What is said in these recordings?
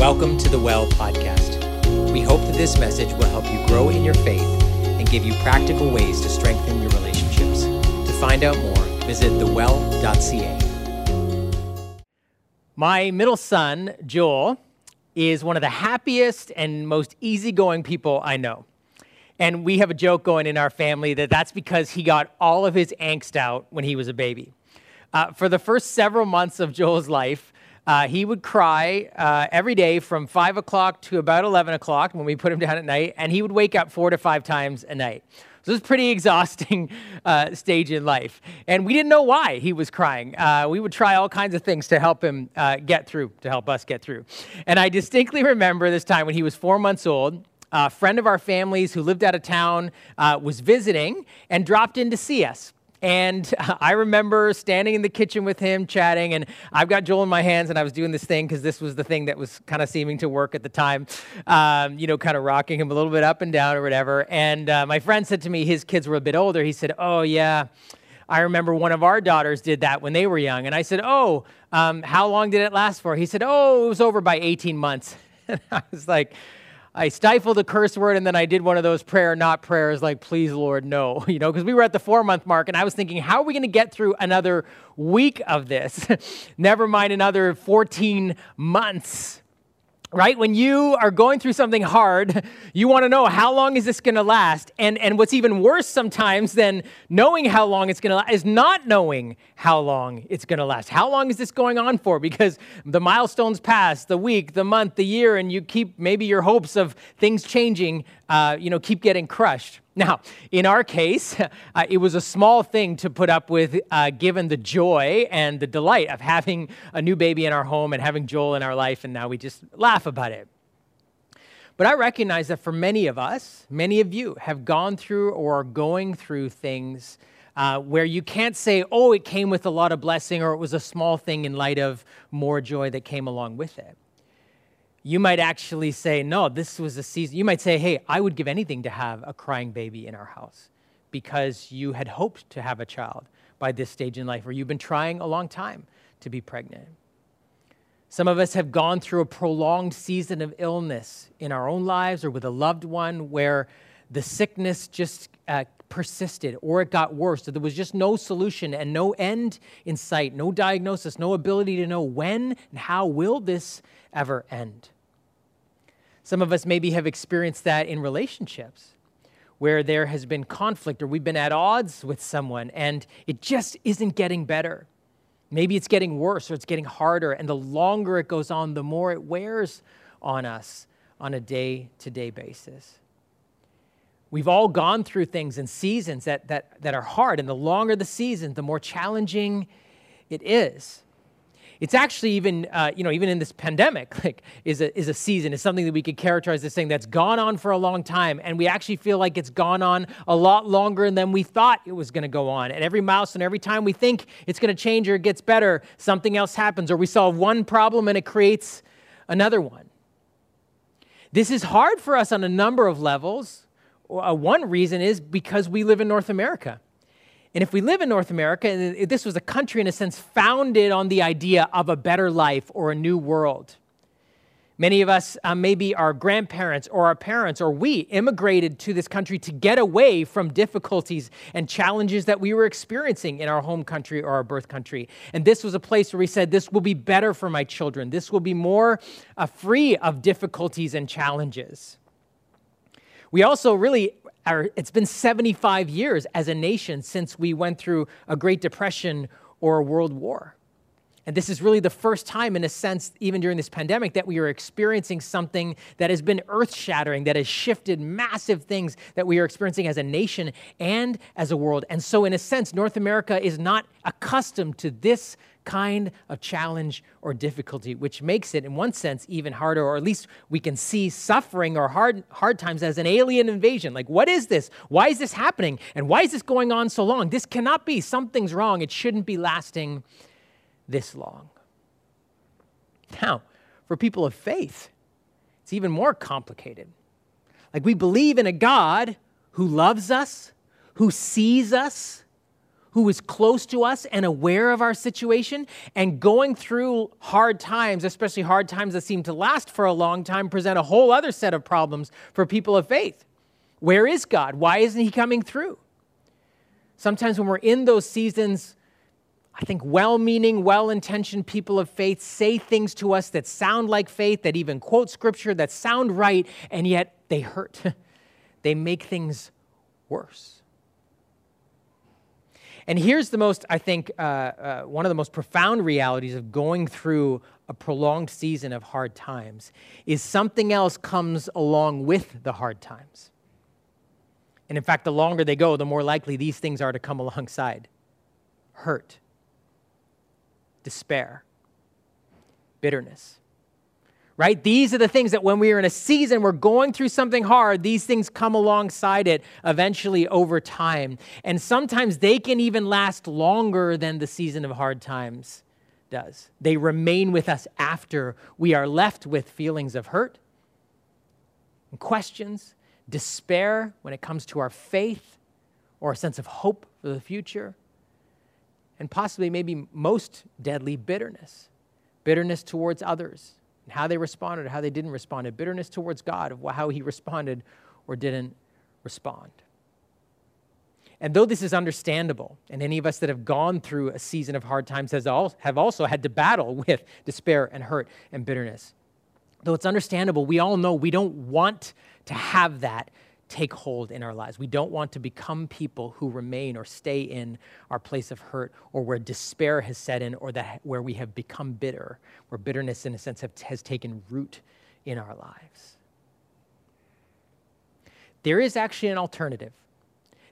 Welcome to the Well podcast. We hope that this message will help you grow in your faith and give you practical ways to strengthen your relationships. To find out more, visit thewell.ca. My middle son, Joel, is one of the happiest and most easygoing people I know. And we have a joke going in our family that that's because he got all of his angst out when he was a baby. Uh, for the first several months of Joel's life, uh, he would cry uh, every day from 5 o'clock to about 11 o'clock when we put him down at night, and he would wake up four to five times a night. So it was pretty exhausting uh, stage in life. And we didn't know why he was crying. Uh, we would try all kinds of things to help him uh, get through, to help us get through. And I distinctly remember this time when he was four months old. A friend of our families who lived out of town uh, was visiting and dropped in to see us. And I remember standing in the kitchen with him chatting, and I've got Joel in my hands, and I was doing this thing because this was the thing that was kind of seeming to work at the time, um, you know, kind of rocking him a little bit up and down or whatever. And uh, my friend said to me, his kids were a bit older. He said, Oh, yeah. I remember one of our daughters did that when they were young. And I said, Oh, um, how long did it last for? He said, Oh, it was over by 18 months. And I was like, I stifled a curse word and then I did one of those prayer, not prayers, like, please, Lord, no. You know, because we were at the four month mark and I was thinking, how are we going to get through another week of this? Never mind another 14 months right? When you are going through something hard you want to know how long is this going to last? And and what's even worse sometimes than knowing how long it's going to last is not knowing how long it's going to last. How long is this going on for? Because the milestones pass the week the month the year and you keep maybe your hopes of things changing uh, you know keep getting crushed now, in our case, uh, it was a small thing to put up with uh, given the joy and the delight of having a new baby in our home and having Joel in our life, and now we just laugh about it. But I recognize that for many of us, many of you have gone through or are going through things uh, where you can't say, oh, it came with a lot of blessing or it was a small thing in light of more joy that came along with it you might actually say, no, this was a season. You might say, hey, I would give anything to have a crying baby in our house because you had hoped to have a child by this stage in life, or you've been trying a long time to be pregnant. Some of us have gone through a prolonged season of illness in our own lives or with a loved one where the sickness just uh, persisted or it got worse. So there was just no solution and no end in sight, no diagnosis, no ability to know when and how will this ever end. Some of us maybe have experienced that in relationships where there has been conflict or we've been at odds with someone and it just isn't getting better. Maybe it's getting worse or it's getting harder, and the longer it goes on, the more it wears on us on a day to day basis. We've all gone through things and seasons that, that, that are hard, and the longer the season, the more challenging it is. It's actually even, uh, you know, even in this pandemic, like, is a, is a season, is something that we could characterize as saying that's gone on for a long time. And we actually feel like it's gone on a lot longer than we thought it was going to go on. And every and every time we think it's going to change or it gets better, something else happens, or we solve one problem and it creates another one. This is hard for us on a number of levels. Uh, one reason is because we live in North America. And if we live in North America, and this was a country in a sense founded on the idea of a better life or a new world. Many of us, uh, maybe our grandparents or our parents or we, immigrated to this country to get away from difficulties and challenges that we were experiencing in our home country or our birth country. And this was a place where we said, This will be better for my children. This will be more uh, free of difficulties and challenges. We also really are, it's been 75 years as a nation since we went through a Great Depression or a World War. And this is really the first time, in a sense, even during this pandemic, that we are experiencing something that has been earth shattering, that has shifted massive things that we are experiencing as a nation and as a world. And so, in a sense, North America is not accustomed to this kind of challenge or difficulty, which makes it, in one sense, even harder, or at least we can see suffering or hard, hard times as an alien invasion. Like, what is this? Why is this happening? And why is this going on so long? This cannot be. Something's wrong. It shouldn't be lasting this long. Now, for people of faith, it's even more complicated. Like, we believe in a God who loves us, who sees us, who is close to us and aware of our situation. And going through hard times, especially hard times that seem to last for a long time, present a whole other set of problems for people of faith. Where is God? Why isn't He coming through? Sometimes when we're in those seasons, I think well meaning, well intentioned people of faith say things to us that sound like faith, that even quote scripture, that sound right, and yet they hurt. they make things worse. And here's the most, I think, uh, uh, one of the most profound realities of going through a prolonged season of hard times is something else comes along with the hard times. And in fact, the longer they go, the more likely these things are to come alongside hurt, despair, bitterness right? These are the things that when we are in a season, we're going through something hard, these things come alongside it eventually over time. And sometimes they can even last longer than the season of hard times does. They remain with us after we are left with feelings of hurt and questions, despair when it comes to our faith or a sense of hope for the future, and possibly, maybe most deadly, bitterness bitterness towards others and how they responded or how they didn't respond, bitterness towards God of how he responded or didn't respond. And though this is understandable, and any of us that have gone through a season of hard times has all, have also had to battle with despair and hurt and bitterness, though it's understandable, we all know we don't want to have that take hold in our lives. We don't want to become people who remain or stay in our place of hurt or where despair has set in or that where we have become bitter, where bitterness in a sense have, has taken root in our lives. There is actually an alternative.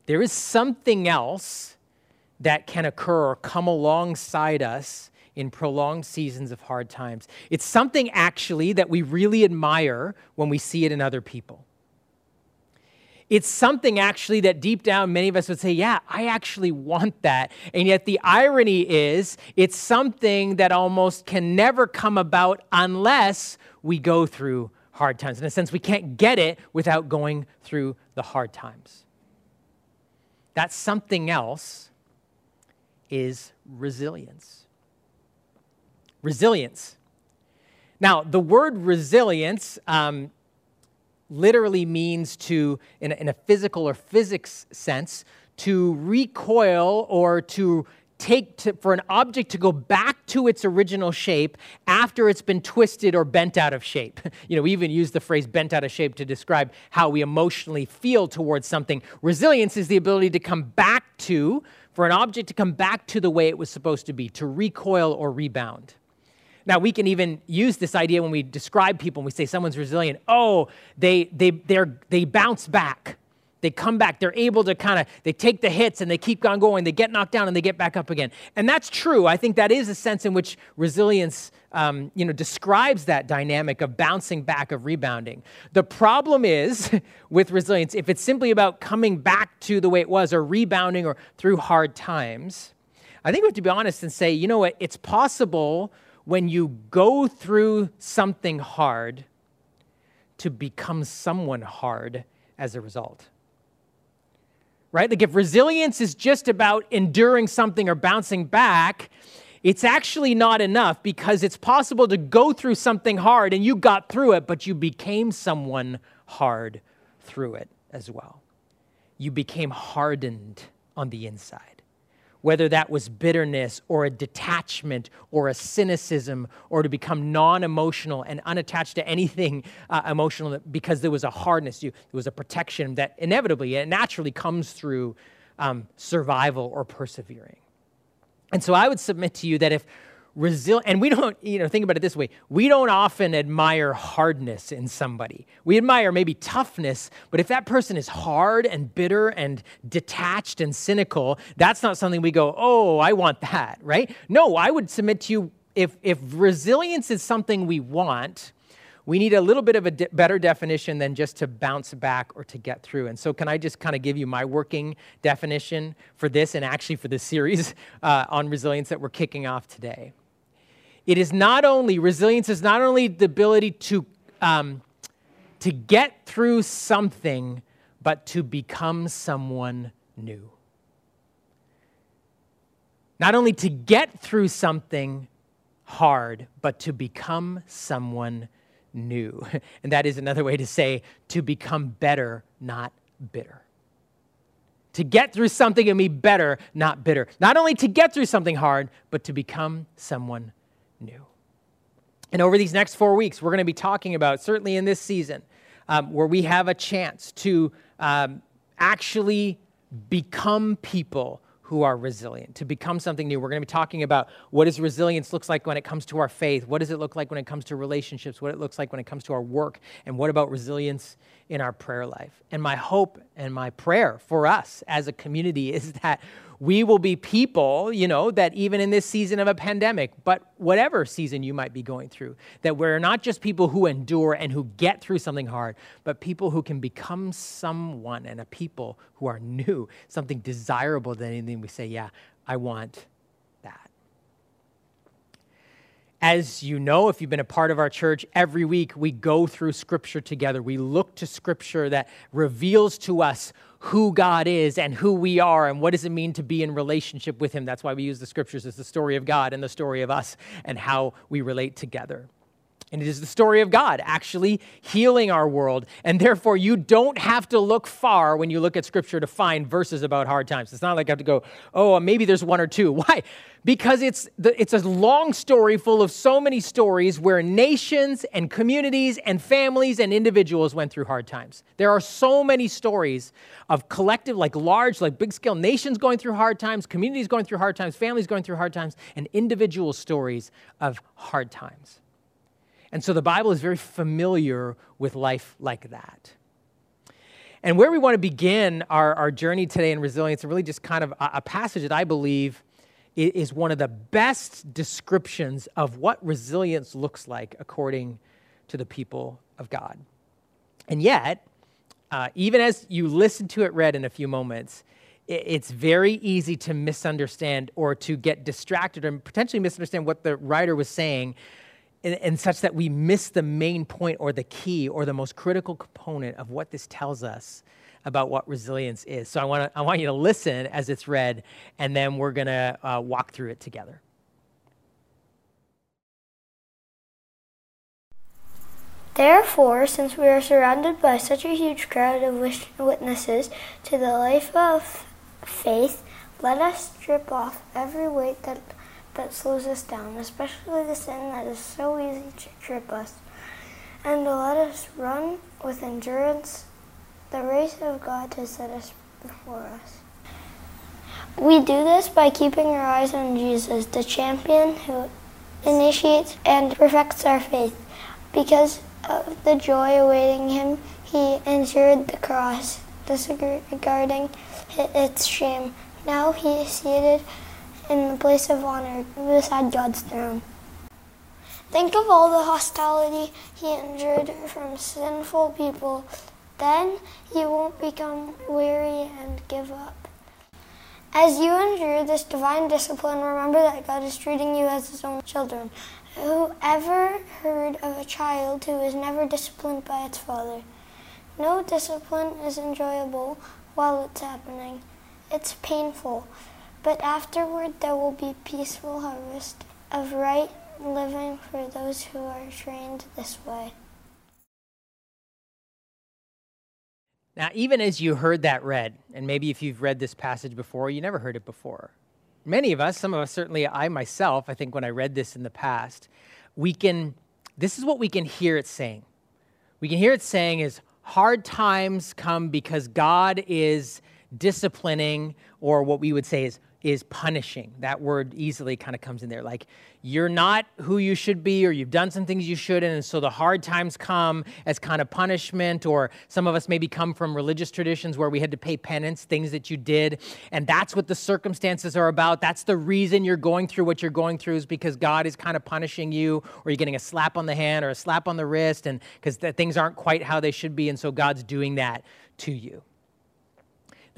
There is something else that can occur or come alongside us in prolonged seasons of hard times. It's something actually that we really admire when we see it in other people. It's something actually that deep down many of us would say, Yeah, I actually want that. And yet the irony is, it's something that almost can never come about unless we go through hard times. In a sense, we can't get it without going through the hard times. That something else is resilience. Resilience. Now, the word resilience um, literally means to, in a, in a physical or physics sense, to recoil or to take to, for an object to go back to its original shape after it's been twisted or bent out of shape. You know, we even use the phrase bent out of shape to describe how we emotionally feel towards something. Resilience is the ability to come back to, for an object to come back to the way it was supposed to be, to recoil or rebound. Now, we can even use this idea when we describe people and we say someone's resilient. Oh, they, they, they're, they bounce back. They come back. They're able to kind of, they take the hits and they keep on going. They get knocked down and they get back up again. And that's true. I think that is a sense in which resilience, um, you know, describes that dynamic of bouncing back, of rebounding. The problem is with resilience, if it's simply about coming back to the way it was or rebounding or through hard times, I think we have to be honest and say, you know what, it's possible when you go through something hard to become someone hard as a result. Right? Like if resilience is just about enduring something or bouncing back, it's actually not enough because it's possible to go through something hard and you got through it, but you became someone hard through it as well. You became hardened on the inside whether that was bitterness or a detachment or a cynicism or to become non emotional and unattached to anything uh, emotional because there was a hardness, there was a protection that inevitably and naturally comes through um, survival or persevering. And so I would submit to you that if resilient and we don't you know think about it this way we don't often admire hardness in somebody we admire maybe toughness but if that person is hard and bitter and detached and cynical that's not something we go oh i want that right no i would submit to you if if resilience is something we want we need a little bit of a de- better definition than just to bounce back or to get through. And so, can I just kind of give you my working definition for this and actually for this series uh, on resilience that we're kicking off today? It is not only, resilience is not only the ability to, um, to get through something, but to become someone new. Not only to get through something hard, but to become someone new. And that is another way to say to become better, not bitter. To get through something and be better, not bitter. Not only to get through something hard, but to become someone. And over these next four weeks, we're going to be talking about, certainly in this season, um, where we have a chance to um, actually become people who are resilient, to become something new. We're going to be talking about what does resilience looks like when it comes to our faith? What does it look like when it comes to relationships? What it looks like when it comes to our work? And what about resilience in our prayer life? And my hope and my prayer for us as a community is that we will be people, you know, that even in this season of a pandemic, but whatever season you might be going through, that we're not just people who endure and who get through something hard, but people who can become someone and a people who are new, something desirable than anything we say, yeah, I want that. As you know, if you've been a part of our church, every week we go through scripture together. We look to scripture that reveals to us who God is and who we are and what does it mean to be in relationship with Him. That's why we use the scriptures as the story of God and the story of us and how we relate together. And it is the story of God actually healing our world. And therefore, you don't have to look far when you look at scripture to find verses about hard times. It's not like I have to go, oh, maybe there's one or two. Why? Because it's, the, it's a long story full of so many stories where nations and communities and families and individuals went through hard times. There are so many stories of collective, like large, like big scale nations going through hard times, communities going through hard times, families going through hard times, and individual stories of hard times. And so the Bible is very familiar with life like that. And where we want to begin our, our journey today in resilience, and really just kind of a, a passage that I believe is one of the best descriptions of what resilience looks like according to the people of God. And yet, uh, even as you listen to it read in a few moments, it's very easy to misunderstand or to get distracted or potentially misunderstand what the writer was saying and, and, such that we miss the main point or the key or the most critical component of what this tells us about what resilience is. So I want, I want you to listen as it's read, and then we're going to uh, walk through it together. Therefore, since we are surrounded by such a huge crowd of witnesses to the life of faith, let us strip off every weight that that slows us down, especially the sin that is so easy to trip us, and to let us run with endurance the race of God has set us before us. We do this by keeping our eyes on Jesus, the champion who initiates and perfects our faith. Because of the joy awaiting him, he endured the cross, disregarding its shame. Now he is seated in the place of honor beside God's throne. Think of all the hostility he endured from sinful people. Then you won't become weary and give up. As you endure this divine discipline, remember that God is treating you as his own children. Whoever heard of a child who is never disciplined by its father? No discipline is enjoyable while it's happening. It's painful. But afterward there will be peaceful harvest of right living for those who are trained this way. Now, even as you heard that read, and maybe if you've read this passage before, you never heard it before. Many of us, some of us, certainly I myself, I think when I read this in the past, we can, this is what we can hear it saying. We can hear it saying is hard times come because God is disciplining, or what we would say is is punishing. That word easily kind of comes in there. Like you're not who you should be, or you've done some things you shouldn't, and so the hard times come as kind of punishment. Or some of us maybe come from religious traditions where we had to pay penance, things that you did, and that's what the circumstances are about. That's the reason you're going through what you're going through is because God is kind of punishing you, or you're getting a slap on the hand or a slap on the wrist, and because things aren't quite how they should be, and so God's doing that to you.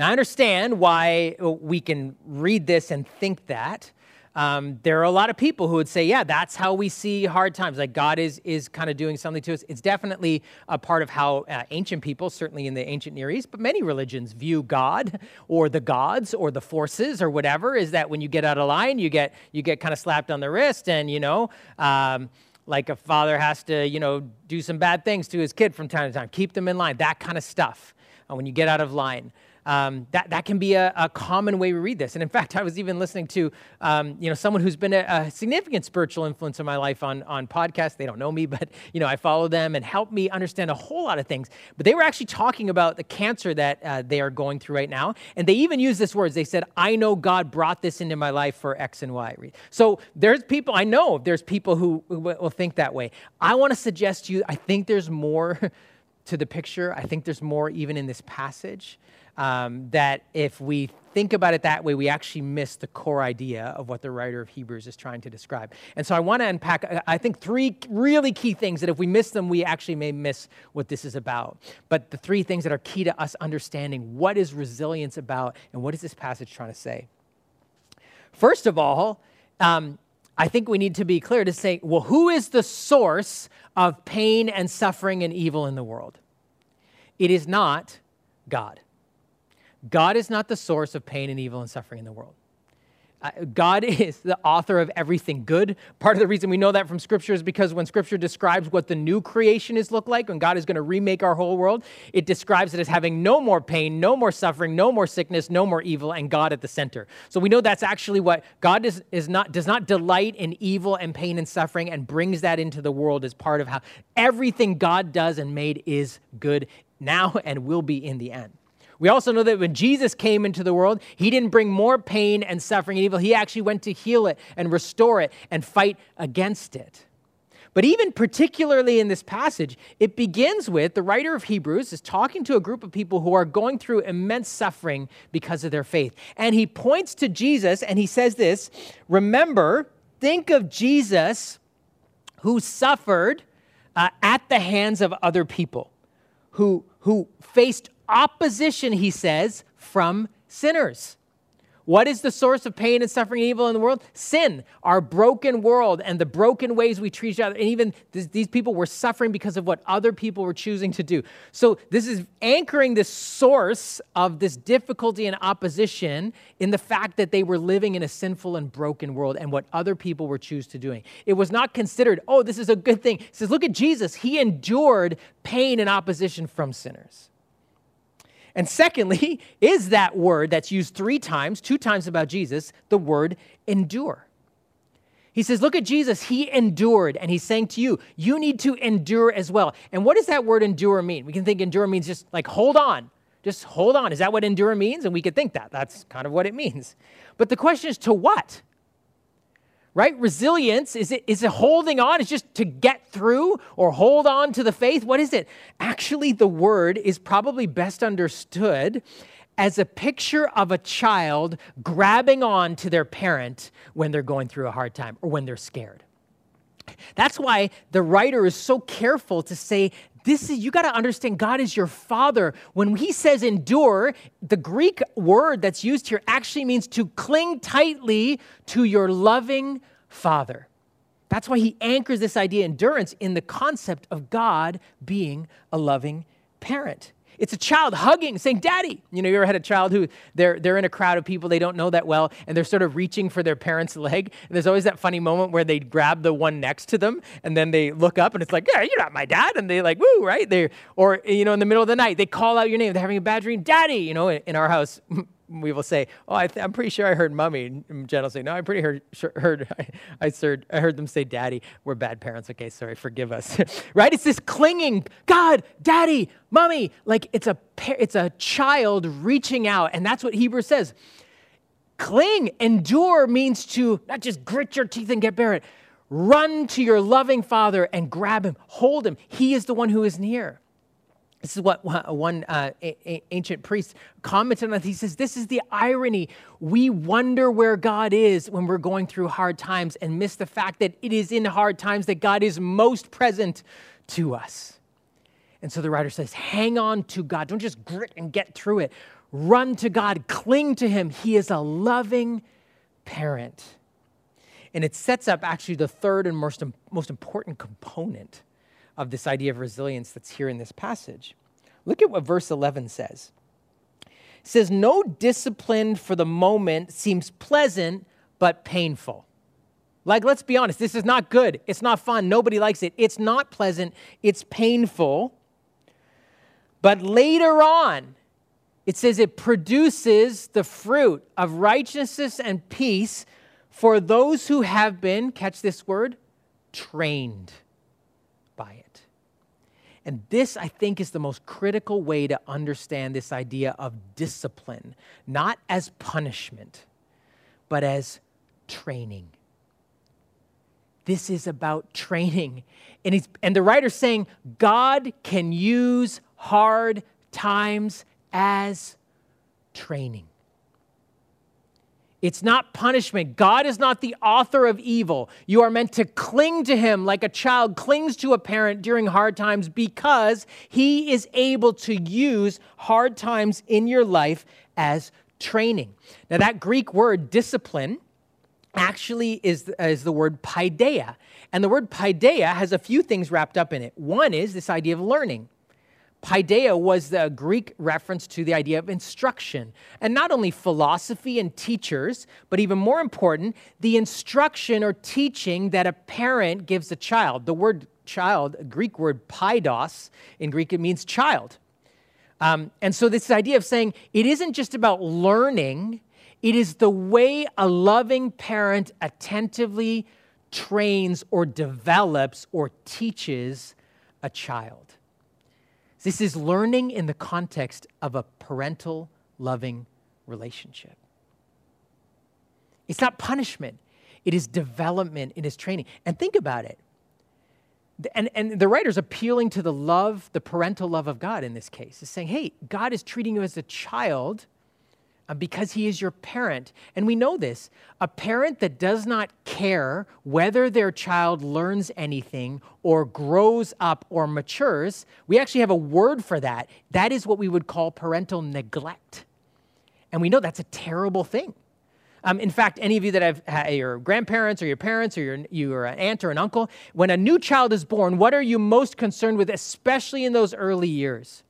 Now, I understand why we can read this and think that. Um, there are a lot of people who would say, yeah, that's how we see hard times. Like God is, is kind of doing something to us. It's definitely a part of how uh, ancient people, certainly in the ancient Near East, but many religions view God or the gods or the forces or whatever, is that when you get out of line, you get, you get kind of slapped on the wrist and, you know, um, like a father has to, you know, do some bad things to his kid from time to time, keep them in line, that kind of stuff. Uh, when you get out of line. Um, that, that can be a, a, common way we read this. And in fact, I was even listening to um, you know, someone who's been a, a, significant spiritual influence in my life on, on podcasts. They don't know me, but you know, I follow them and help me understand a whole lot of things. But they were actually talking about the cancer that uh, they are going through right now. And they even used this words. They said, I know God brought this into my life for X and Y. So there's people, I know there's people who, who will think that way. I want to suggest to you, I think there's more to the picture. I think there's more even in this passage. Um, that if we think about it that way, we actually miss the core idea of what the writer of Hebrews is trying to describe. And so I want to unpack, I think, three really key things that if we miss them, we actually may miss what this is about. But the three things that are key to us understanding what is resilience about and what is this passage trying to say. First of all, um, I think we need to be clear to say, well, who is the source of pain and suffering and evil in the world? It is not God. God is not the source of pain and evil and suffering in the world. Uh, God is the author of everything good. Part of the reason we know that from Scripture is because when Scripture describes what the new creation is look like, when God is going to remake our whole world, it describes it as having no more pain, no more suffering, no more sickness, no more evil, and God at the center. So we know that's actually what God is, is not does not delight in evil and pain and suffering and brings that into the world as part of how everything God does and made is good now and will be in the end. We also know that when Jesus came into the world, he didn't bring more pain and suffering and evil. He actually went to heal it and restore it and fight against it. But even particularly in this passage, it begins with the writer of Hebrews is talking to a group of people who are going through immense suffering because of their faith. And he points to Jesus and he says this Remember, think of Jesus who suffered uh, at the hands of other people, who, who faced opposition, he says, from sinners. What is the source of pain and suffering and evil in the world? Sin, our broken world, and the broken ways we treat each other. And even these people were suffering because of what other people were choosing to do. So, this is anchoring the source of this difficulty and opposition in the fact that they were living in a sinful and broken world and what other people were choosing to doing. It was not considered, oh, this is a good thing. It says, look at Jesus. He endured pain and opposition from sinners. And secondly, is that word that's used three times, two times about Jesus, the word endure. He says, Look at Jesus, he endured. And he's saying to you, you need to endure as well. And what does that word endure mean? We can think endure means just like hold on, just hold on. Is that what endure means? And we could think that. That's kind of what it means. But the question is to what? Right? Resilience, is it, is it holding on? Is just to get through or hold on to the faith? What is it? Actually, the word is probably best understood as a picture of a child grabbing on to their parent when they're going through a hard time or when they're scared. That's why the writer is so careful to say this is you got to understand God is your father. When he says endure, the Greek word that's used here actually means to cling tightly to your loving father. That's why he anchors this idea endurance in the concept of God being a loving parent. It's a child hugging, saying, Daddy. You know, you ever had a child who they're, they're in a crowd of people they don't know that well, and they're sort of reaching for their parent's leg. And there's always that funny moment where they grab the one next to them, and then they look up, and it's like, Yeah, you're not my dad. And they like, Woo, right? They or you know, in the middle of the night, they call out your name. They're having a bad dream, Daddy. You know, in our house, we will say, "Oh, I am pretty sure I heard mummy." And Jen will say, "No, I'm pretty heard, heard I, I, heard, I heard them say daddy. We're bad parents. Okay, sorry, forgive us." right? It's this clinging, God, daddy, mummy, like it's a it's a child reaching out, and that's what Hebrew says. Cling, endure means to not just grit your teeth and get it. Run to your loving father and grab him, hold him. He is the one who is near. This is what one uh, ancient priest commented on. He says, This is the irony. We wonder where God is when we're going through hard times and miss the fact that it is in hard times that God is most present to us. And so the writer says, Hang on to God. Don't just grit and get through it. Run to God, cling to Him. He is a loving parent. And it sets up actually the third and most, most important component of this idea of resilience that's here in this passage. Look at what verse 11 says. It says, No discipline for the moment seems pleasant, but painful. Like, let's be honest, this is not good. It's not fun. Nobody likes it. It's not pleasant. It's painful. But later on, it says it produces the fruit of righteousness and peace for those who have been, catch this word, trained by it. And this, I think, is the most critical way to understand this idea of discipline, not as punishment, but as training. This is about training. And, he's, and the writer's saying God can use hard times as training. It's not punishment. God is not the author of evil. You are meant to cling to Him like a child clings to a parent during hard times because He is able to use hard times in your life as training. Now, that Greek word discipline actually is, is the word paideia. And the word paideia has a few things wrapped up in it. One is this idea of learning. Paideia was the Greek reference to the idea of instruction. And not only philosophy and teachers, but even more important, the instruction or teaching that a parent gives a child. The word child, a Greek word paidos, in Greek it means child. Um, and so, this idea of saying it isn't just about learning, it is the way a loving parent attentively trains or develops or teaches a child. This is learning in the context of a parental loving relationship. It's not punishment, it is development, it is training. And think about it. And, and the writer's appealing to the love, the parental love of God in this case, is saying, hey, God is treating you as a child because he is your parent. And we know this a parent that does not care whether their child learns anything or grows up or matures, we actually have a word for that. That is what we would call parental neglect. And we know that's a terrible thing. Um, in fact, any of you that have your grandparents or your parents or your, your aunt or an uncle, when a new child is born, what are you most concerned with, especially in those early years?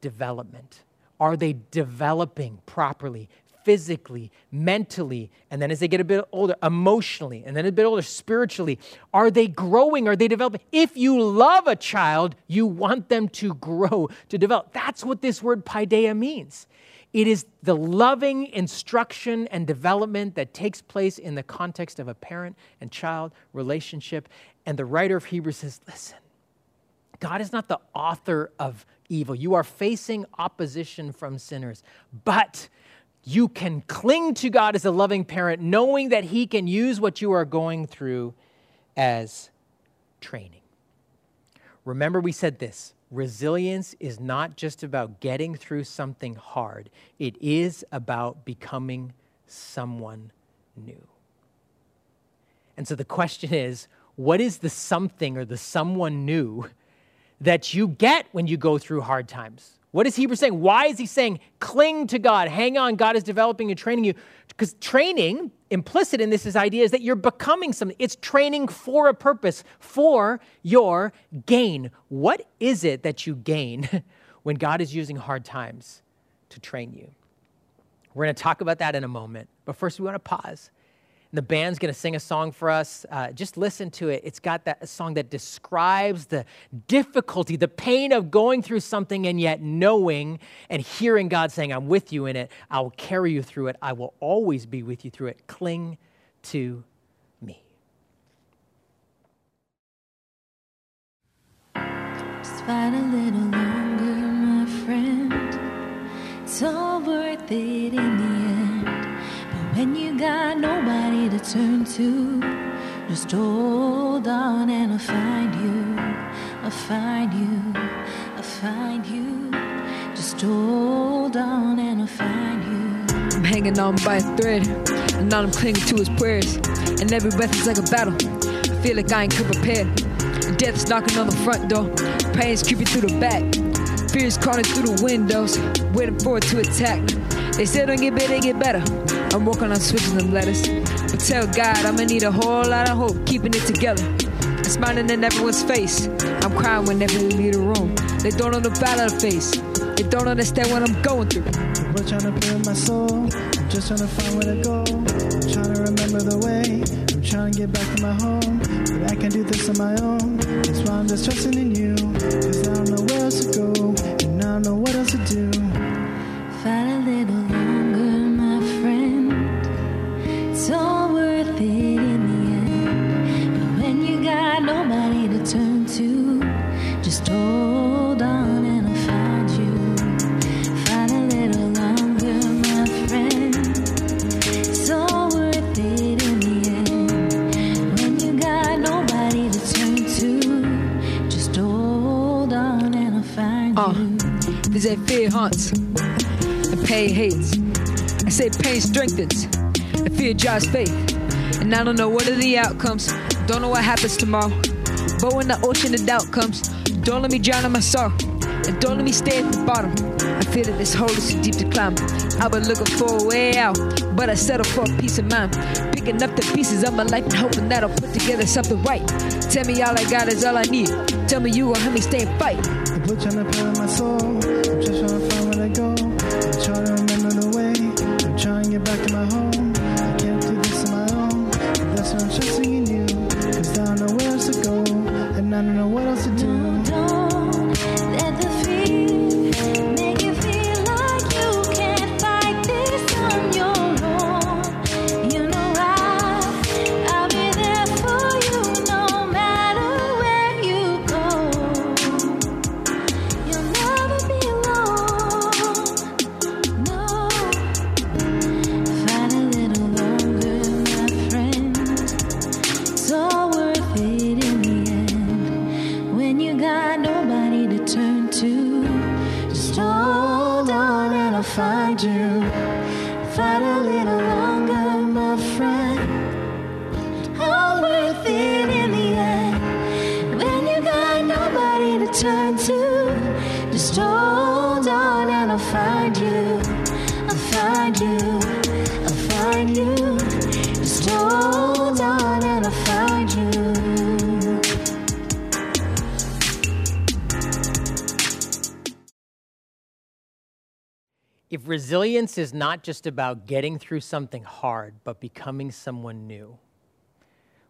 Development. Are they developing properly, physically, mentally, and then as they get a bit older, emotionally, and then a bit older, spiritually? Are they growing? Are they developing? If you love a child, you want them to grow, to develop. That's what this word paideia means. It is the loving instruction and development that takes place in the context of a parent and child relationship. And the writer of Hebrews says, listen, God is not the author of evil. You are facing opposition from sinners, but you can cling to God as a loving parent, knowing that He can use what you are going through as training. Remember, we said this resilience is not just about getting through something hard, it is about becoming someone new. And so the question is what is the something or the someone new that you get when you go through hard times. What is Hebrews saying? Why is he saying cling to God? Hang on, God is developing and training you. Because training, implicit in this is idea is that you're becoming something. It's training for a purpose, for your gain. What is it that you gain when God is using hard times to train you? We're going to talk about that in a moment. But first, we want to pause the band's going to sing a song for us. Uh, just listen to it. It's got that song that describes the difficulty, the pain of going through something and yet knowing and hearing God saying, I'm with you in it. I will carry you through it. I will always be with you through it. Cling to me. Just fight a little longer, my friend. It's all worth it in the. When you got nobody to turn to, just hold on and I'll find you. I'll find you. I'll find you. Just hold on and I'll find you. I'm hanging on by a thread, and now I'm clinging to his prayers. And every breath is like a battle. I feel like I ain't prepared. And death's knocking on the front door. Pain's creeping through the back. Fears crawling through the windows, waiting for it to attack. They say don't get better, they get better. I'm working on switching them letters. But tell God I'ma need a whole lot of hope, keeping it together. I'm smiling in everyone's face. I'm crying whenever we leave the room. They don't know the battle to face. They don't understand what I'm going through. We're trying to put in my soul. I'm just trying to find where to go. I'm trying to remember the way. I'm trying to get back to my home. But I can't do this on my own. That's why I'm just trusting in you. Fear haunts and pain hates. I say pain strengthens and fear drives faith. And I don't know what are the outcomes, don't know what happens tomorrow. But when the ocean of doubt comes, don't let me drown in my sorrow. And don't let me stay at the bottom. I feel that this hole is too deep to climb. I've been looking for a way out, but I settle for a peace of mind. Picking up the pieces of my life and hoping that I'll put together something right. Tell me all I got is all I need. Tell me you will help me stay and fight. Put trying to put in my soul. I'm just trying to resilience is not just about getting through something hard, but becoming someone new,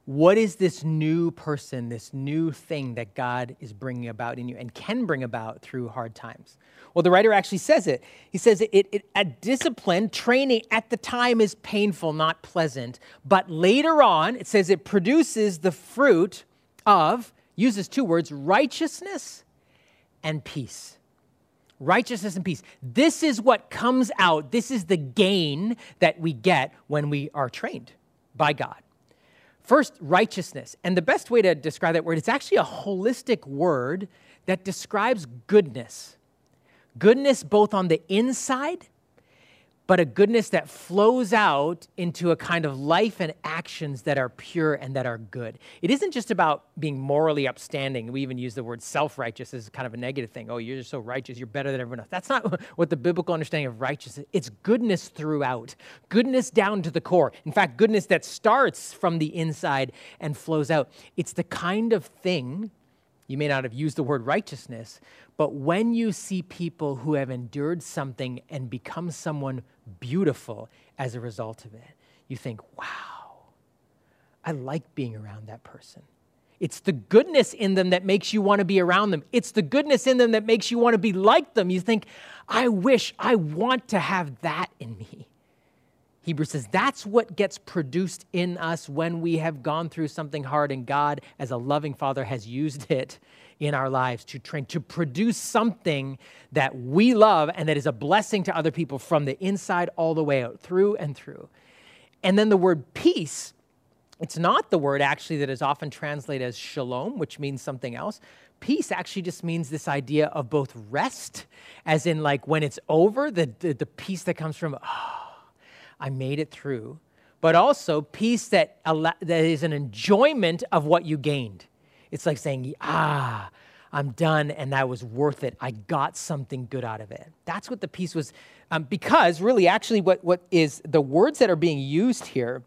what is this new person, this new thing that God is bringing about in you and can bring about through hard times? Well, the writer actually says it. He says it, it, a discipline, training at the time is painful, not pleasant. But later on, it says it produces the fruit of, uses two words, righteousness and peace righteousness and peace. This is what comes out. This is the gain that we get when we are trained by God. First, righteousness. And the best way to describe that word, it's actually a holistic word that describes goodness. Goodness both on the inside, but a goodness that flows out into a kind of life and actions that are pure and that are good. It isn't just about being morally upstanding. We even use the word self righteous as kind of a negative thing. Oh, you're so righteous, you're better than everyone else. That's not what the biblical understanding of righteousness is. It's goodness throughout, goodness down to the core. In fact, goodness that starts from the inside and flows out. It's the kind of thing you may not have used the word righteousness, but when you see people who have endured something and become someone beautiful as a result of it, you think, wow, I like being around that person. It's the goodness in them that makes you want to be around them. It's the goodness in them that makes you want to be like them. You think, I wish, I want to have that in me. Hebrews says that's what gets produced in us when we have gone through something hard, and God, as a loving Father, has used it in our lives to train, to produce something that we love and that is a blessing to other people from the inside all the way out, through and through. And then the word peace, it's not the word actually that is often translated as shalom, which means something else. Peace actually just means this idea of both rest, as in, like, when it's over, the, the, the peace that comes from, oh, I made it through, but also peace that, that is an enjoyment of what you gained. It's like saying, ah, I'm done and that was worth it. I got something good out of it. That's what the peace was. Um, because really, actually, what, what is the words that are being used here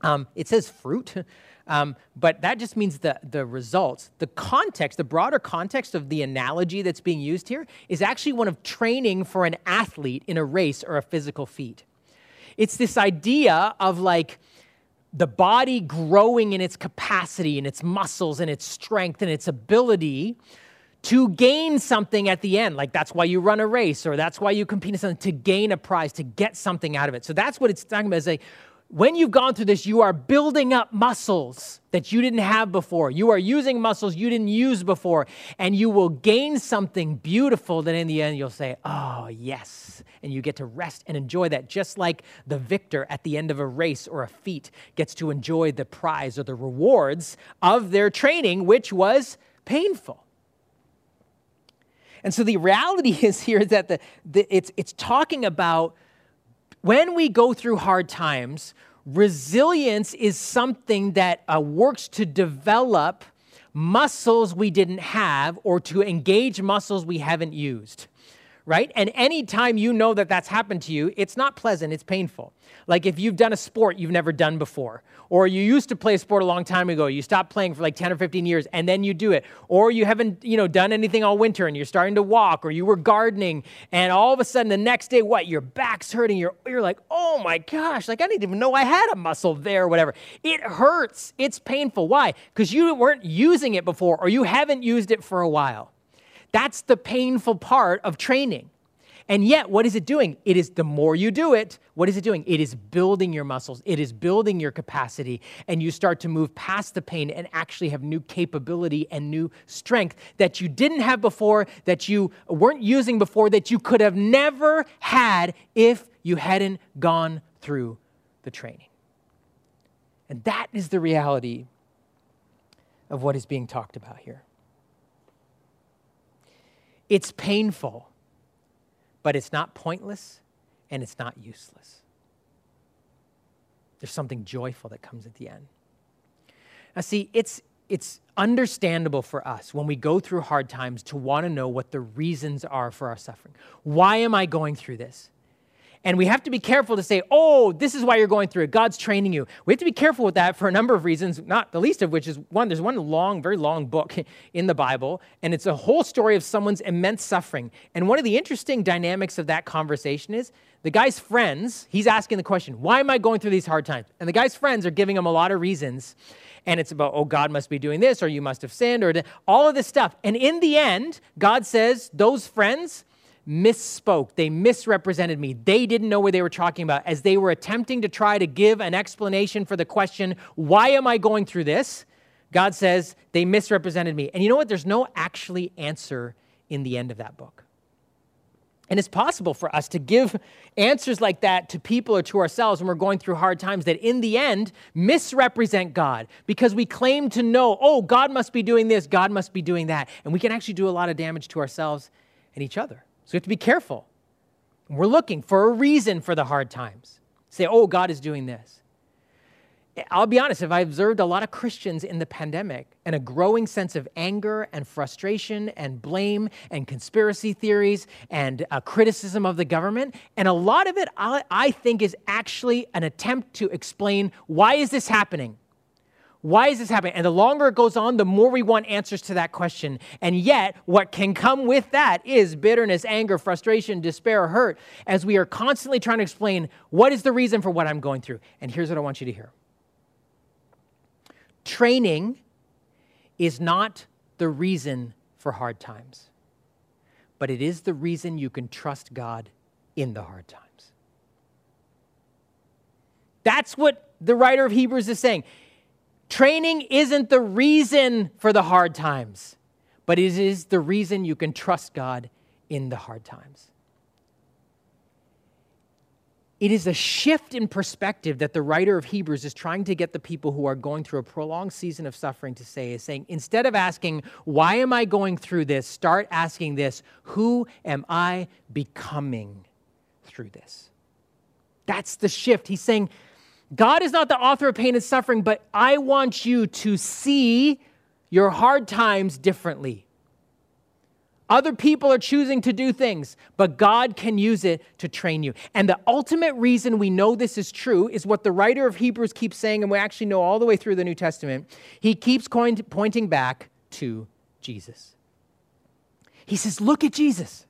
Um, it says fruit, um, but that just means the, the results. The context, the broader context of the analogy that's being used here is actually one of training for an athlete in a race or a physical feat. It's this idea of like the body growing in its capacity and its muscles and its strength and its ability to gain something at the end. Like that's why you run a race or that's why you compete in something to gain a prize, to get something out of it. So that's what it's talking about. Is like when you've gone through this, you are building up muscles that you didn't have before. You are using muscles you didn't use before, and you will gain something beautiful that in the end you'll say, Oh, yes. And you get to rest and enjoy that, just like the victor at the end of a race or a feat gets to enjoy the prize or the rewards of their training, which was painful. And so the reality is here that the, the, it's, it's talking about when we go through hard times, resilience is something that uh, works to develop muscles we didn't have or to engage muscles we haven't used right? And anytime you know that that's happened to you, it's not pleasant, it's painful. Like if you've done a sport you've never done before, or you used to play a sport a long time ago, you stopped playing for like 10 or 15 years, and then you do it, or you haven't, you know, done anything all winter and you're starting to walk, or you were gardening, and all of a sudden the next day, what, your back's hurting, you're, you're like, oh my gosh, like I didn't even know I had a muscle there or whatever. It hurts, it's painful. Why? Because you weren't using it before, or you haven't used it for a while. That's the painful part of training. And yet, what is it doing? It is the more you do it, what is it doing? It is building your muscles, it is building your capacity, and you start to move past the pain and actually have new capability and new strength that you didn't have before, that you weren't using before, that you could have never had if you hadn't gone through the training. And that is the reality of what is being talked about here. It's painful, but it's not pointless and it's not useless. There's something joyful that comes at the end. Now, see, it's, it's understandable for us when we go through hard times to want to know what the reasons are for our suffering. Why am I going through this? And we have to be careful to say, oh, this is why you're going through it. God's training you. We have to be careful with that for a number of reasons, not the least of which is one, there's one long, very long book in the Bible, and it's a whole story of someone's immense suffering. And one of the interesting dynamics of that conversation is the guy's friends, he's asking the question, why am I going through these hard times? And the guy's friends are giving him a lot of reasons. And it's about, oh, God must be doing this, or you must have sinned, or all of this stuff. And in the end, God says, those friends, misspoke. They misrepresented me. They didn't know what they were talking about as they were attempting to try to give an explanation for the question, why am I going through this? God says they misrepresented me. And you know what? There's no actually answer in the end of that book. And it's possible for us to give answers like that to people or to ourselves when we're going through hard times that in the end misrepresent God because we claim to know, oh, God must be doing this, God must be doing that. And we can actually do a lot of damage to ourselves and each other. So we have to be careful. We're looking for a reason for the hard times. Say, oh, God is doing this. I'll be honest, if I observed a lot of Christians in the pandemic and a growing sense of anger and frustration and blame and conspiracy theories and uh, criticism of the government, and a lot of it I, I think is actually an attempt to explain why is this happening? Why is this happening? And the longer it goes on, the more we want answers to that question. And yet, what can come with that is bitterness, anger, frustration, despair, hurt, as we are constantly trying to explain what is the reason for what I'm going through. And here's what I want you to hear training is not the reason for hard times, but it is the reason you can trust God in the hard times. That's what the writer of Hebrews is saying. Training isn't the reason for the hard times, but it is the reason you can trust God in the hard times. It is a shift in perspective that the writer of Hebrews is trying to get the people who are going through a prolonged season of suffering to say, is saying, instead of asking, why am I going through this, start asking this, who am I becoming through this? That's the shift. He's saying, God is not the author of pain and suffering, but I want you to see your hard times differently. Other people are choosing to do things, but God can use it to train you. And the ultimate reason we know this is true is what the writer of Hebrews keeps saying, and we actually know all the way through the New Testament. He keeps pointing back to Jesus. He says, Look at Jesus.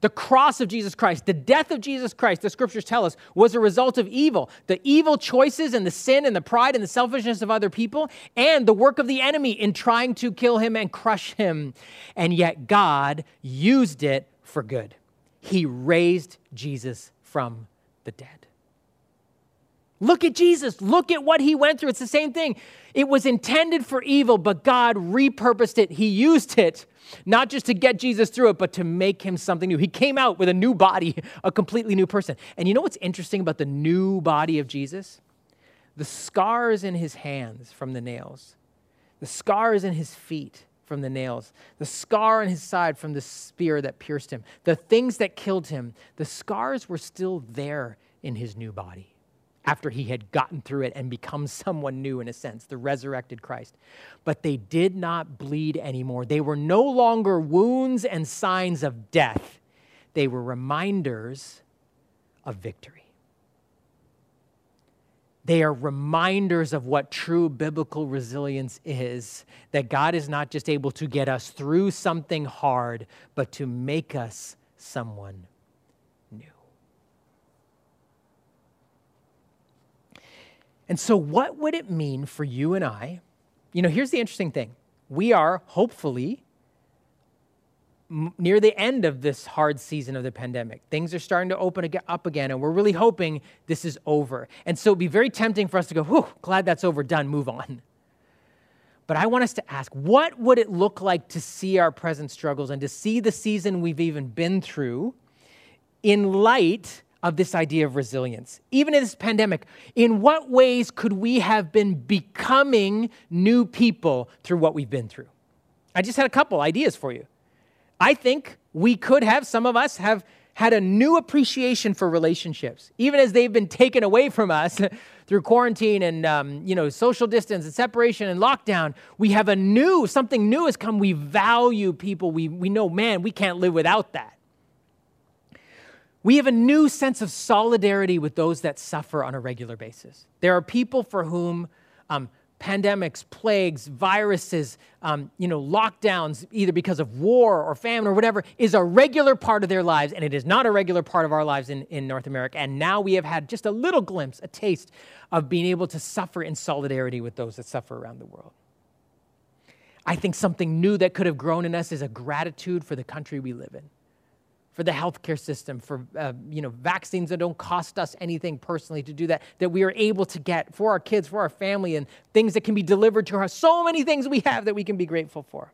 The cross of Jesus Christ, the death of Jesus Christ, the scriptures tell us, was a result of evil. The evil choices and the sin and the pride and the selfishness of other people, and the work of the enemy in trying to kill him and crush him. And yet God used it for good. He raised Jesus from the dead. Look at Jesus. Look at what he went through. It's the same thing. It was intended for evil, but God repurposed it. He used it not just to get Jesus through it, but to make him something new. He came out with a new body, a completely new person. And you know what's interesting about the new body of Jesus? The scars in his hands from the nails, the scars in his feet from the nails, the scar on his side from the spear that pierced him, the things that killed him, the scars were still there in his new body after he had gotten through it and become someone new in a sense, the resurrected Christ. But they did not bleed anymore. They were no longer wounds and signs of death, they were reminders of victory. They are reminders of what true biblical resilience is that God is not just able to get us through something hard, but to make us someone And so, what would it mean for you and I? You know, here's the interesting thing we are hopefully near the end of this hard season of the pandemic. Things are starting to open up again, and we're really hoping this is over. And so, it'd be very tempting for us to go, whew, glad that's over, done, move on. But I want us to ask what would it look like to see our present struggles and to see the season we've even been through in light of this idea of resilience. Even in this pandemic, in what ways could we have been becoming new people through what we've been through? I just had a couple ideas for you. I think we could have, some of us have had a new appreciation for relationships, even as they've been taken away from us through quarantine and um, you know social distance and separation and lockdown. We have a new something new has come. We value people. We we know, man, we can't live without that. We have a new sense of solidarity with those that suffer on a regular basis. There are people for whom um, pandemics, plagues, viruses, um, you know, lockdowns, either because of war or famine or whatever, is a regular part of their lives, and it is not a regular part of our lives in, in North America. And now we have had just a little glimpse, a taste of being able to suffer in solidarity with those that suffer around the world. I think something new that could have grown in us is a gratitude for the country we live in for the healthcare system, for uh, you know vaccines that don't cost us anything personally to do that, that we are able to get for our kids, for our family, and things that can be delivered to us. So many things we have that we can be grateful for.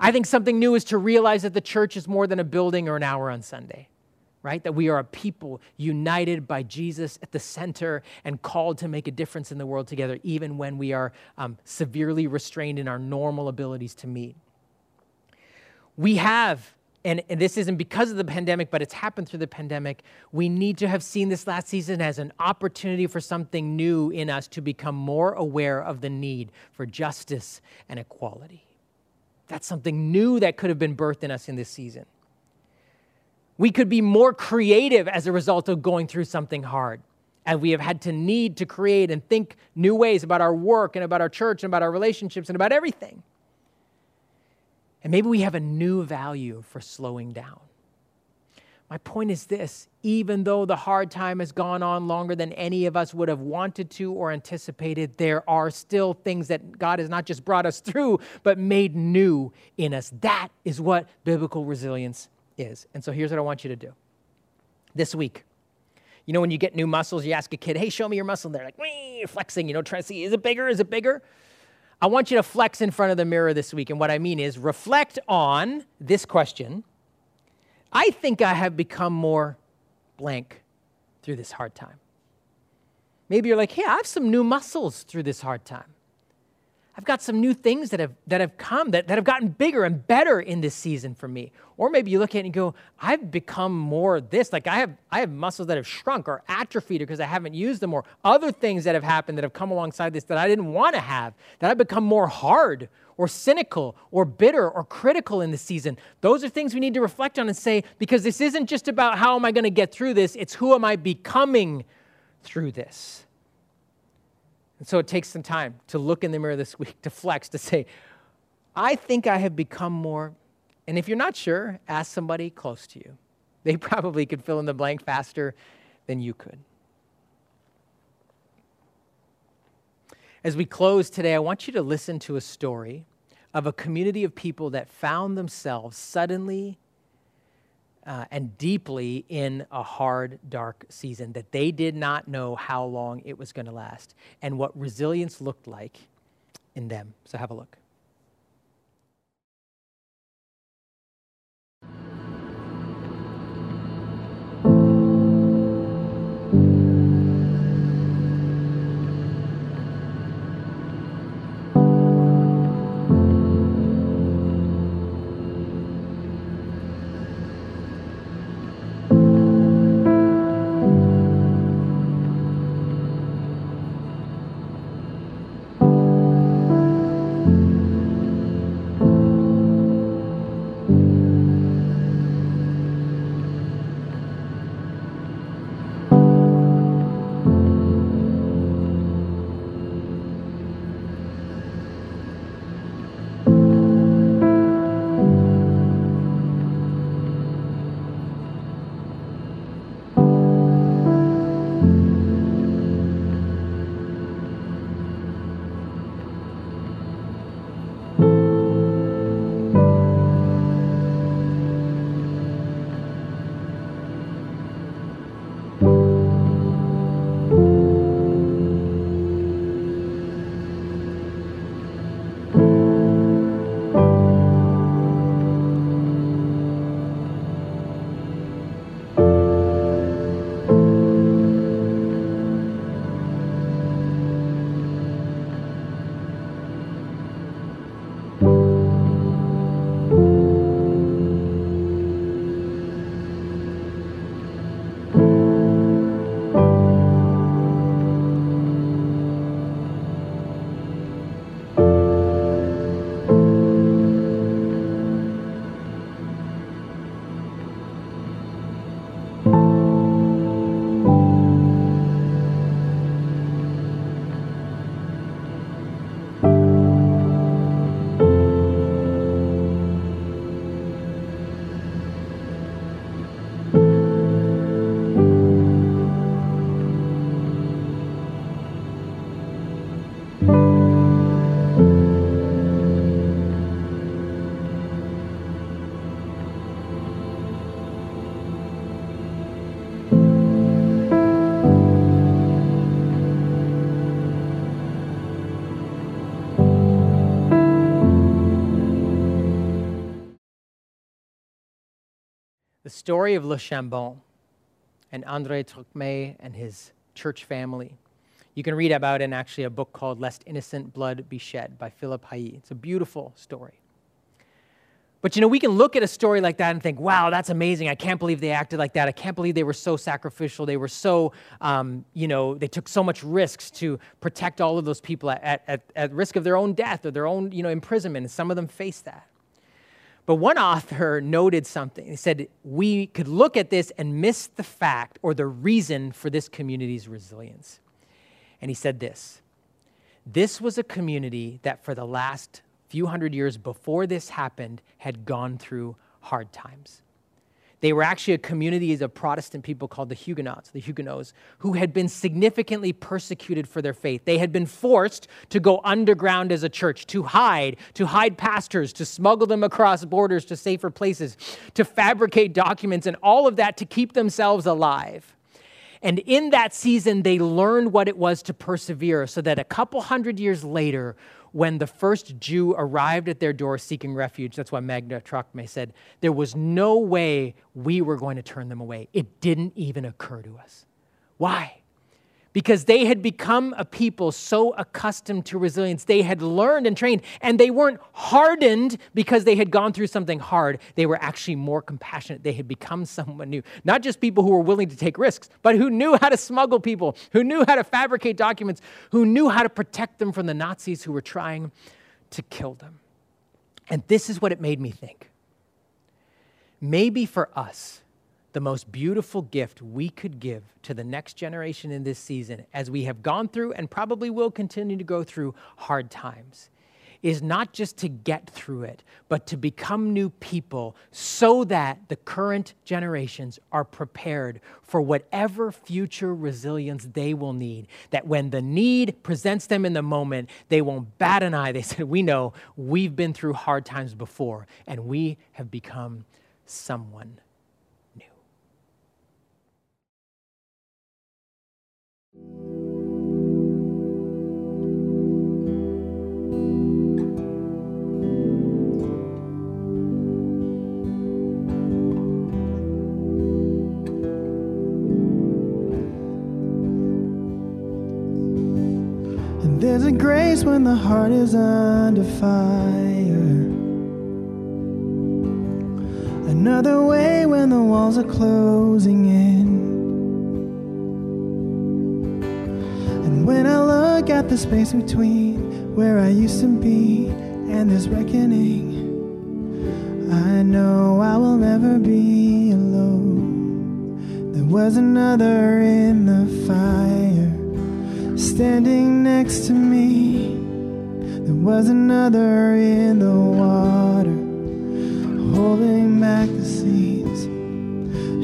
I think something new is to realize that the church is more than a building or an hour on Sunday, right? That we are a people united by Jesus at the center and called to make a difference in the world together, even when we are um, severely restrained in our normal abilities to meet. We have and, and, this isn't because of the pandemic, but it's happened through the pandemic. We need to have seen this last season as an opportunity for something new in us to become more aware of the need for justice and equality. That's something new that could have been birthed in us in this season. We could be more creative as a result of going through something hard. And we have had to need to create and think new ways about our work and about our church and about our relationships and about everything. And maybe we have a new value for slowing down. My point is this even though the hard time has gone on longer than any of us would have wanted to or anticipated, there are still things that God has not just brought us through, but made new in us. That is what biblical resilience is. And so here's what I want you to do this week. You know, when you get new muscles, you ask a kid, hey, show me your muscle. And they're like, flexing, you know, trying to see, is it bigger? Is it bigger? I want you to flex in front of the mirror this week. And what I mean is reflect on this question I think I have become more blank through this hard time. Maybe you're like, hey, I have some new muscles through this hard time. I've got some new things that have, that have come, that, that have gotten bigger and better in this season for me. Or maybe you look at it and go, I've become more this. Like I have, I have muscles that have shrunk or atrophied because I haven't used them, or other things that have happened that have come alongside this that I didn't want to have, that I've become more hard or cynical or bitter or critical in the season. Those are things we need to reflect on and say, because this isn't just about how am I going to get through this, it's who am I becoming through this. And so it takes some time to look in the mirror this week, to flex, to say, I think I have become more. And if you're not sure, ask somebody close to you. They probably could fill in the blank faster than you could. As we close today, I want you to listen to a story of a community of people that found themselves suddenly uh, and deeply in a hard, dark season that they did not know how long it was going to last and what resilience looked like in them. So, have a look. Story of Le Chambon and Andre Trocmé and his church family. You can read about in actually a book called Lest Innocent Blood Be Shed by Philip Hallie. It's a beautiful story. But you know, we can look at a story like that and think, wow, that's amazing. I can't believe they acted like that. I can't believe they were so sacrificial. They were so, um, you know, they took so much risks to protect all of those people at, at, at risk of their own death or their own, you know, imprisonment. And some of them faced that. But one author noted something. He said, We could look at this and miss the fact or the reason for this community's resilience. And he said this This was a community that for the last few hundred years before this happened had gone through hard times. They were actually a community of Protestant people called the Huguenots, the Huguenots, who had been significantly persecuted for their faith. They had been forced to go underground as a church, to hide, to hide pastors, to smuggle them across borders to safer places, to fabricate documents, and all of that to keep themselves alive. And in that season, they learned what it was to persevere so that a couple hundred years later, when the first Jew arrived at their door seeking refuge, that's why Magda Trocmé said, there was no way we were going to turn them away. It didn't even occur to us. Why? Because they had become a people so accustomed to resilience. They had learned and trained, and they weren't hardened because they had gone through something hard. They were actually more compassionate. They had become someone new. Not just people who were willing to take risks, but who knew how to smuggle people, who knew how to fabricate documents, who knew how to protect them from the Nazis who were trying to kill them. And this is what it made me think. Maybe for us, the most beautiful gift we could give to the next generation in this season, as we have gone through and probably will continue to go through hard times, is not just to get through it, but to become new people so that the current generations are prepared for whatever future resilience they will need. That when the need presents them in the moment, they won't bat an eye. They said, We know we've been through hard times before, and we have become someone there's a grace when the heart is under fire. Another way when the walls are closing in. And when I look at the space between where I used to be and this reckoning, I know I will never be alone. There was another in the fire standing next to me. There was another in the water holding back the seas.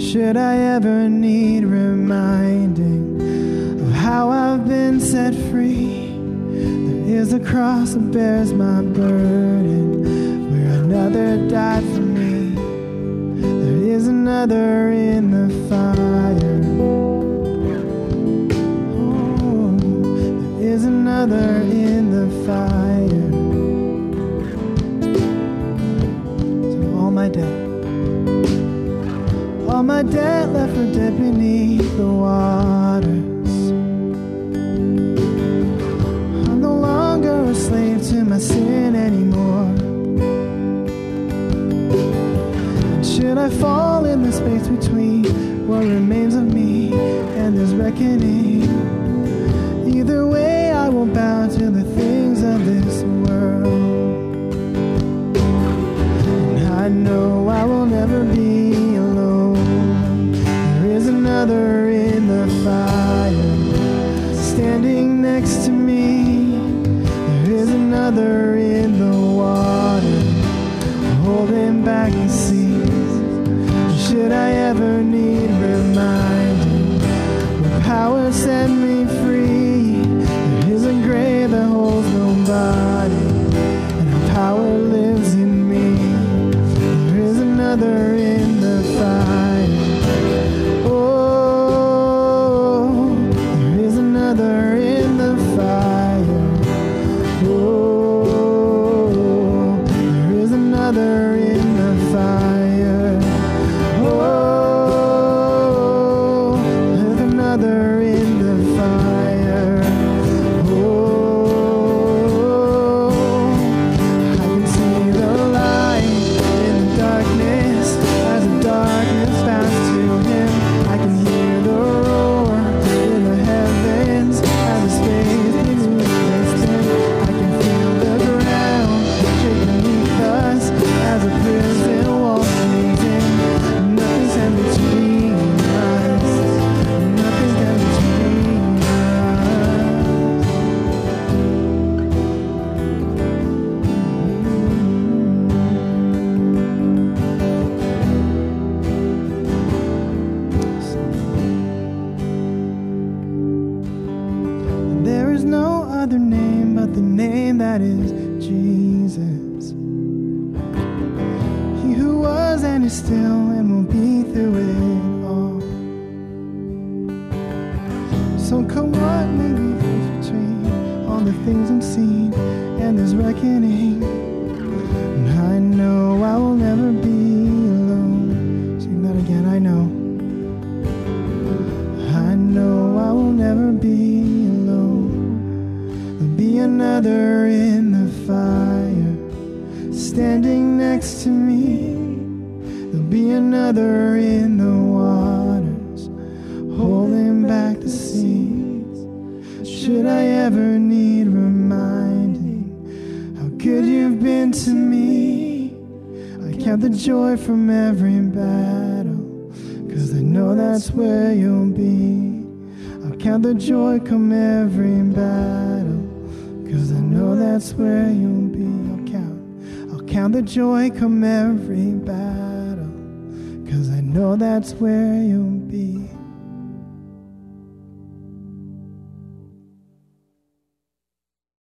Should I ever need reminding of how I've been set free? There is a cross that bears my burden, where another died for me. There is another in the fire. Another in the fire. So all my debt, all my debt left for dead beneath the waters. I'm no longer a slave to my sin anymore. Should I fall in the space between what remains of me and this reckoning? This world. And I know I will never be alone. There is another in the fire standing next to me. There is another